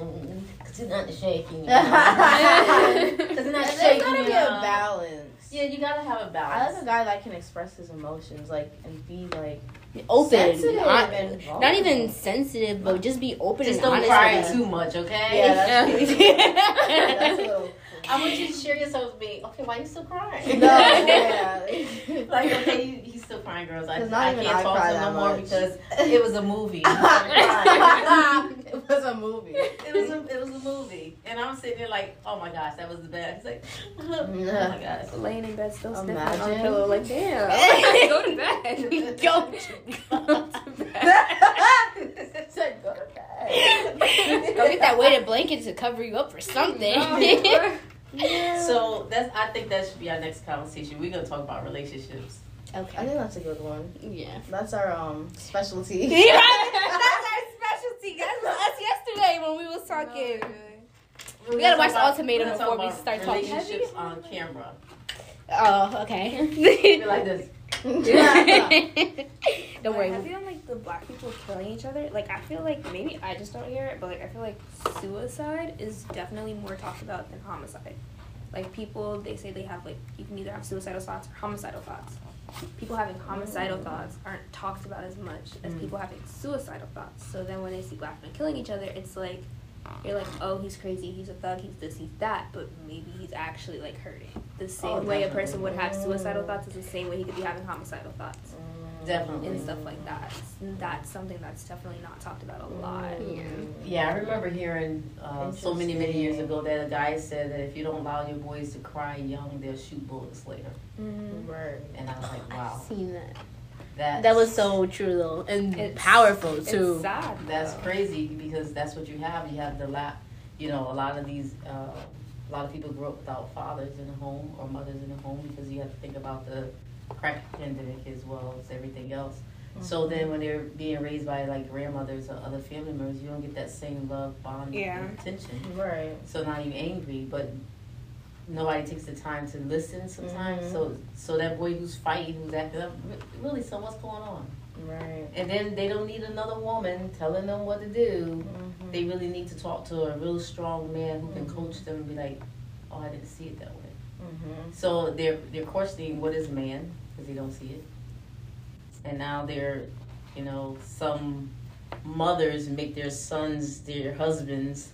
Speaker 1: because he's not shaking. You
Speaker 4: There's
Speaker 1: Because he's not shaking.
Speaker 4: gotta
Speaker 1: you
Speaker 4: be
Speaker 1: know.
Speaker 4: a balance.
Speaker 1: Yeah, you gotta have a balance.
Speaker 4: I like a guy that can express his emotions, like, and be like
Speaker 2: Open,
Speaker 4: sensitive
Speaker 2: not, not even sensitive, but just be open
Speaker 1: Just
Speaker 2: and
Speaker 1: don't
Speaker 2: honest
Speaker 1: cry too much, okay?
Speaker 4: Yeah, that's, that's a
Speaker 2: us.
Speaker 4: little.
Speaker 1: I want you to share yourself with me. Okay, why are you still crying?
Speaker 4: No, yeah.
Speaker 1: like, okay, you, he's still crying, girls. I,
Speaker 4: 'Cause not
Speaker 1: I
Speaker 4: even
Speaker 1: can't
Speaker 4: I
Speaker 1: talk
Speaker 4: cry
Speaker 1: to him no
Speaker 4: that
Speaker 1: more because it was a movie.
Speaker 4: It was was a movie.
Speaker 1: It was a it was a movie, and I'm sitting there like, oh my gosh, that was the best. He's like, oh my gosh.
Speaker 3: Laying in bed still sniffing on the
Speaker 4: Imagine.
Speaker 3: pillow like, damn. Go to bed.
Speaker 2: Go.
Speaker 4: Said go to bed.
Speaker 2: Go get that weighted blanket to cover you up for something.
Speaker 1: So that's I think that should be our next conversation. We're gonna talk about relationships.
Speaker 2: Okay.
Speaker 4: I think that's a good one.
Speaker 2: Yeah.
Speaker 4: That's our um specialty.
Speaker 3: That's our specialty. That's us yesterday when we was talking.
Speaker 1: We're
Speaker 2: We gotta watch The Ultimatum before we
Speaker 1: about
Speaker 2: start talking.
Speaker 1: Relationships on camera.
Speaker 2: Oh, okay.
Speaker 1: Be like this.
Speaker 2: Don't worry.
Speaker 3: Have you on like the black people killing each other? Like I feel like maybe I just don't hear it, but like I feel like suicide is definitely more talked about than homicide. Like people, they say they have like you can either have suicidal thoughts or homicidal thoughts. People having homicidal thoughts aren't talked about as much as
Speaker 1: Mm.
Speaker 3: people having suicidal thoughts. So then when they see black men killing each other, it's like you're like, oh, he's crazy, he's a thug, he's this, he's that, but maybe he's actually like hurting. The same
Speaker 1: Oh,
Speaker 3: way a person would have suicidal thoughts is the same way he could be having homicidal thoughts
Speaker 1: Definitely.
Speaker 3: and stuff like that. That's something that's definitely not talked about a lot.
Speaker 2: Yeah.
Speaker 1: Yeah, I remember hearing uh, so many many years ago that a guy said that if you don't allow your boys to cry young, they'll shoot bullets later.
Speaker 3: Mm-hmm.
Speaker 4: Right.
Speaker 1: And I was like, wow,
Speaker 2: I've seen that.
Speaker 1: that
Speaker 2: That was so true though, and
Speaker 3: It's-
Speaker 2: powerful too.
Speaker 3: It's sad.
Speaker 1: That's crazy because that's what you have. You have the la you know, a lot of these, uh, a lot of people grew up without fathers in the home or mothers in the home because you have to think about the crack pandemic as well as everything else. So then when they're being raised by like grandmothers or other family members, you don't get that same love, bond,
Speaker 3: Yeah.
Speaker 1: and attention.
Speaker 4: Right.
Speaker 1: So now you're angry, but nobody takes the time to listen sometimes.
Speaker 4: Mhm.
Speaker 1: So so that boy who's fighting, who's acting up, really, so what's going on?
Speaker 4: Right.
Speaker 1: And then they don't need another woman telling them what to do.
Speaker 4: Mhm.
Speaker 1: They really need to talk to a real strong man who can
Speaker 4: Mhm.
Speaker 1: coach them and be like, "Oh, I didn't see it that way."
Speaker 4: Mhm.
Speaker 1: So they're they're questioning what is man because they don't see it, and now they're, you know, some mothers make their sons their husbands,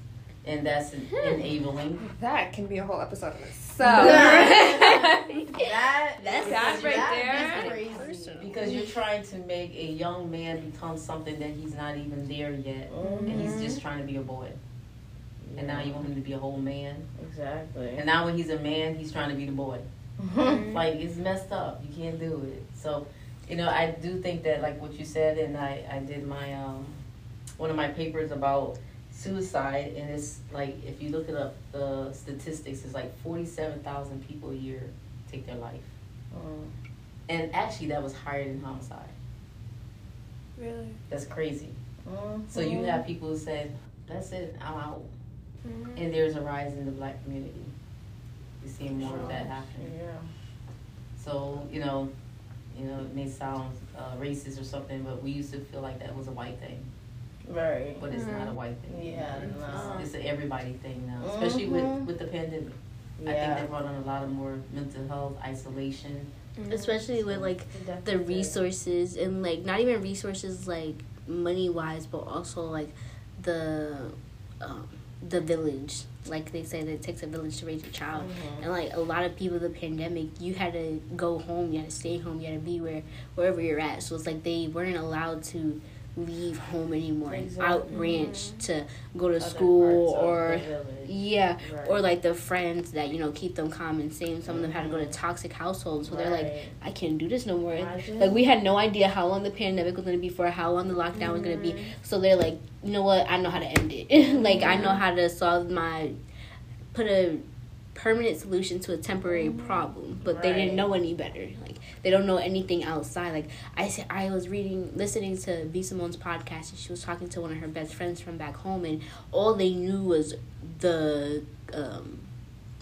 Speaker 1: and that's en- enabling.
Speaker 3: That can be a whole episode in itself.
Speaker 4: That
Speaker 2: That's-
Speaker 3: That right
Speaker 4: that
Speaker 3: there.
Speaker 4: is crazy.
Speaker 1: Because you're trying to make a young man become something that he's not even there yet, and he's
Speaker 4: Mhm.
Speaker 1: just trying to be a boy. And now you want him to be a whole man.
Speaker 4: Exactly.
Speaker 1: And now when he's a man, he's trying to be the boy. Like it's messed up. You can't do it. So, you know, I do think that like what you said, and I I did my um one of my papers about suicide, and it's like if you look it up, the statistics is like forty seven thousand people a year take their life, and actually that was higher than homicide.
Speaker 3: really?
Speaker 1: That's crazy.
Speaker 4: Mhm.
Speaker 1: So you have people who said, "That's it, I'm out," and there's a rise in the black community. You're seeing more of that happening.
Speaker 4: Yeah.
Speaker 1: So you know, you know, it may sound uh, racist or something, but we used to feel like that was a white thing,
Speaker 4: Right.
Speaker 1: but it's not a white thing.
Speaker 4: Yeah.
Speaker 1: It's,
Speaker 4: No.
Speaker 1: it's an everybody thing now, especially with
Speaker 4: Mhm.
Speaker 1: with the pandemic. Yeah. I think
Speaker 4: Yeah.
Speaker 1: that brought on a lot of more mental health isolation.
Speaker 2: Especially with like the resources and like not even resources like money wise, but also like the um, the village. Like they say that it takes a village to raise a child.
Speaker 4: Mhm.
Speaker 2: And like a lot of people, the pandemic, you had to go home, you had to stay home, you had to be where wherever you're at. So it's like they weren't allowed to leave home anymore and out
Speaker 4: Exactly.
Speaker 2: ranch mm-hmm. to go to
Speaker 4: Other
Speaker 2: school or yeah,
Speaker 4: Right.
Speaker 2: or like the friends that you know keep them calm and sane. Some of them had to go to mm-hmm. toxic households, so they're like, I can't do this no more.
Speaker 4: Imagine.
Speaker 2: like we had no idea how long the pandemic was gonna be for, how long the lockdown was gonna be. Mm-hmm. So they're like, you know what? I know how to end it. like I know how to solve my, put a permanent solution to a temporary problem. But they didn't know any better. Like they don't know anything outside. Like I said, I was reading, listening to B Simone's podcast, and she was talking to one of her best friends from back home, and all they knew was the um,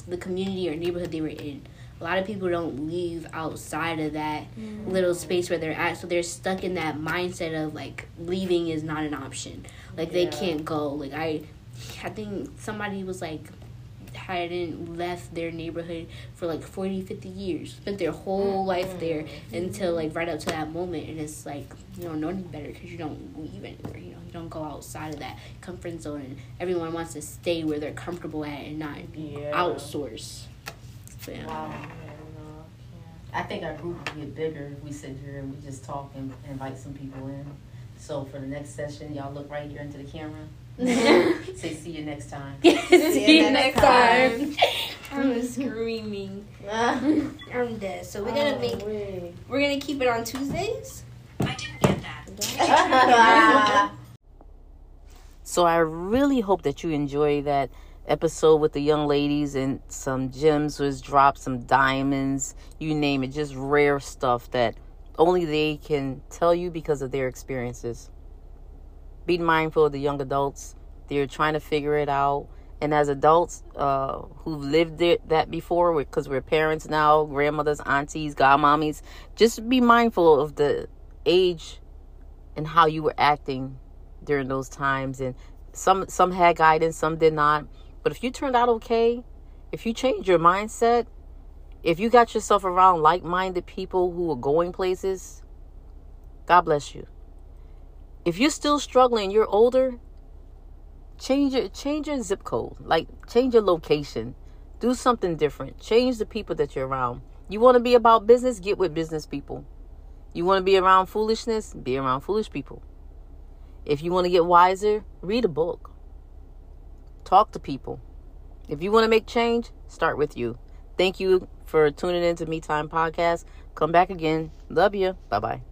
Speaker 2: the community or neighborhood they were in. A lot of people don't leave outside of that little space where they're at, so they're stuck in that mindset of like leaving is not an option. Like they can't go. Like I, I think somebody was like hadn't left their neighborhood for like 40 50 years spent their whole mm. life there mm. until like right up to that moment and it's like you don't know any better because you don't leave anywhere you know you don't go outside of that comfort zone and everyone wants to stay where they're comfortable at and not
Speaker 4: Yeah.
Speaker 2: outsource so, yeah.
Speaker 1: Wow. I think our group would get bigger if we sit here and we just talk and invite some people in. So for the next session, y'all look right here into the camera.
Speaker 5: Say see you next time.
Speaker 2: See
Speaker 4: you next time.
Speaker 2: I'm screaming. I'm dead. So we're gonna
Speaker 4: Oh,
Speaker 2: make.
Speaker 4: wait.
Speaker 2: We're gonna keep it on Tuesdays. I didn't get that.
Speaker 1: so I really hope that you enjoy that episode with the young ladies and some gems was dropped, some diamonds, you name it, just rare stuff that only they can tell you because of their experiences. Be mindful of the young adults. They're trying to figure it out. And as adults uh, who've lived it, that before, because we're parents now, grandmothers, aunties, godmommies, just be mindful of the age and how you were acting during those times and some some had guidance some did not but if you turned out okay if you change your mindset if you got yourself around like-minded people who are going places god bless you if you're still struggling you're older change your change your zip code like change your location do something different change the people that you're around you want to be about business get with business people you want to be around foolishness be around foolish people if you want to get wiser, read a book. Talk to people. If you want to make change, start with you. Thank you for tuning in to Me Time Podcast. Come back again. Love you. Bye bye.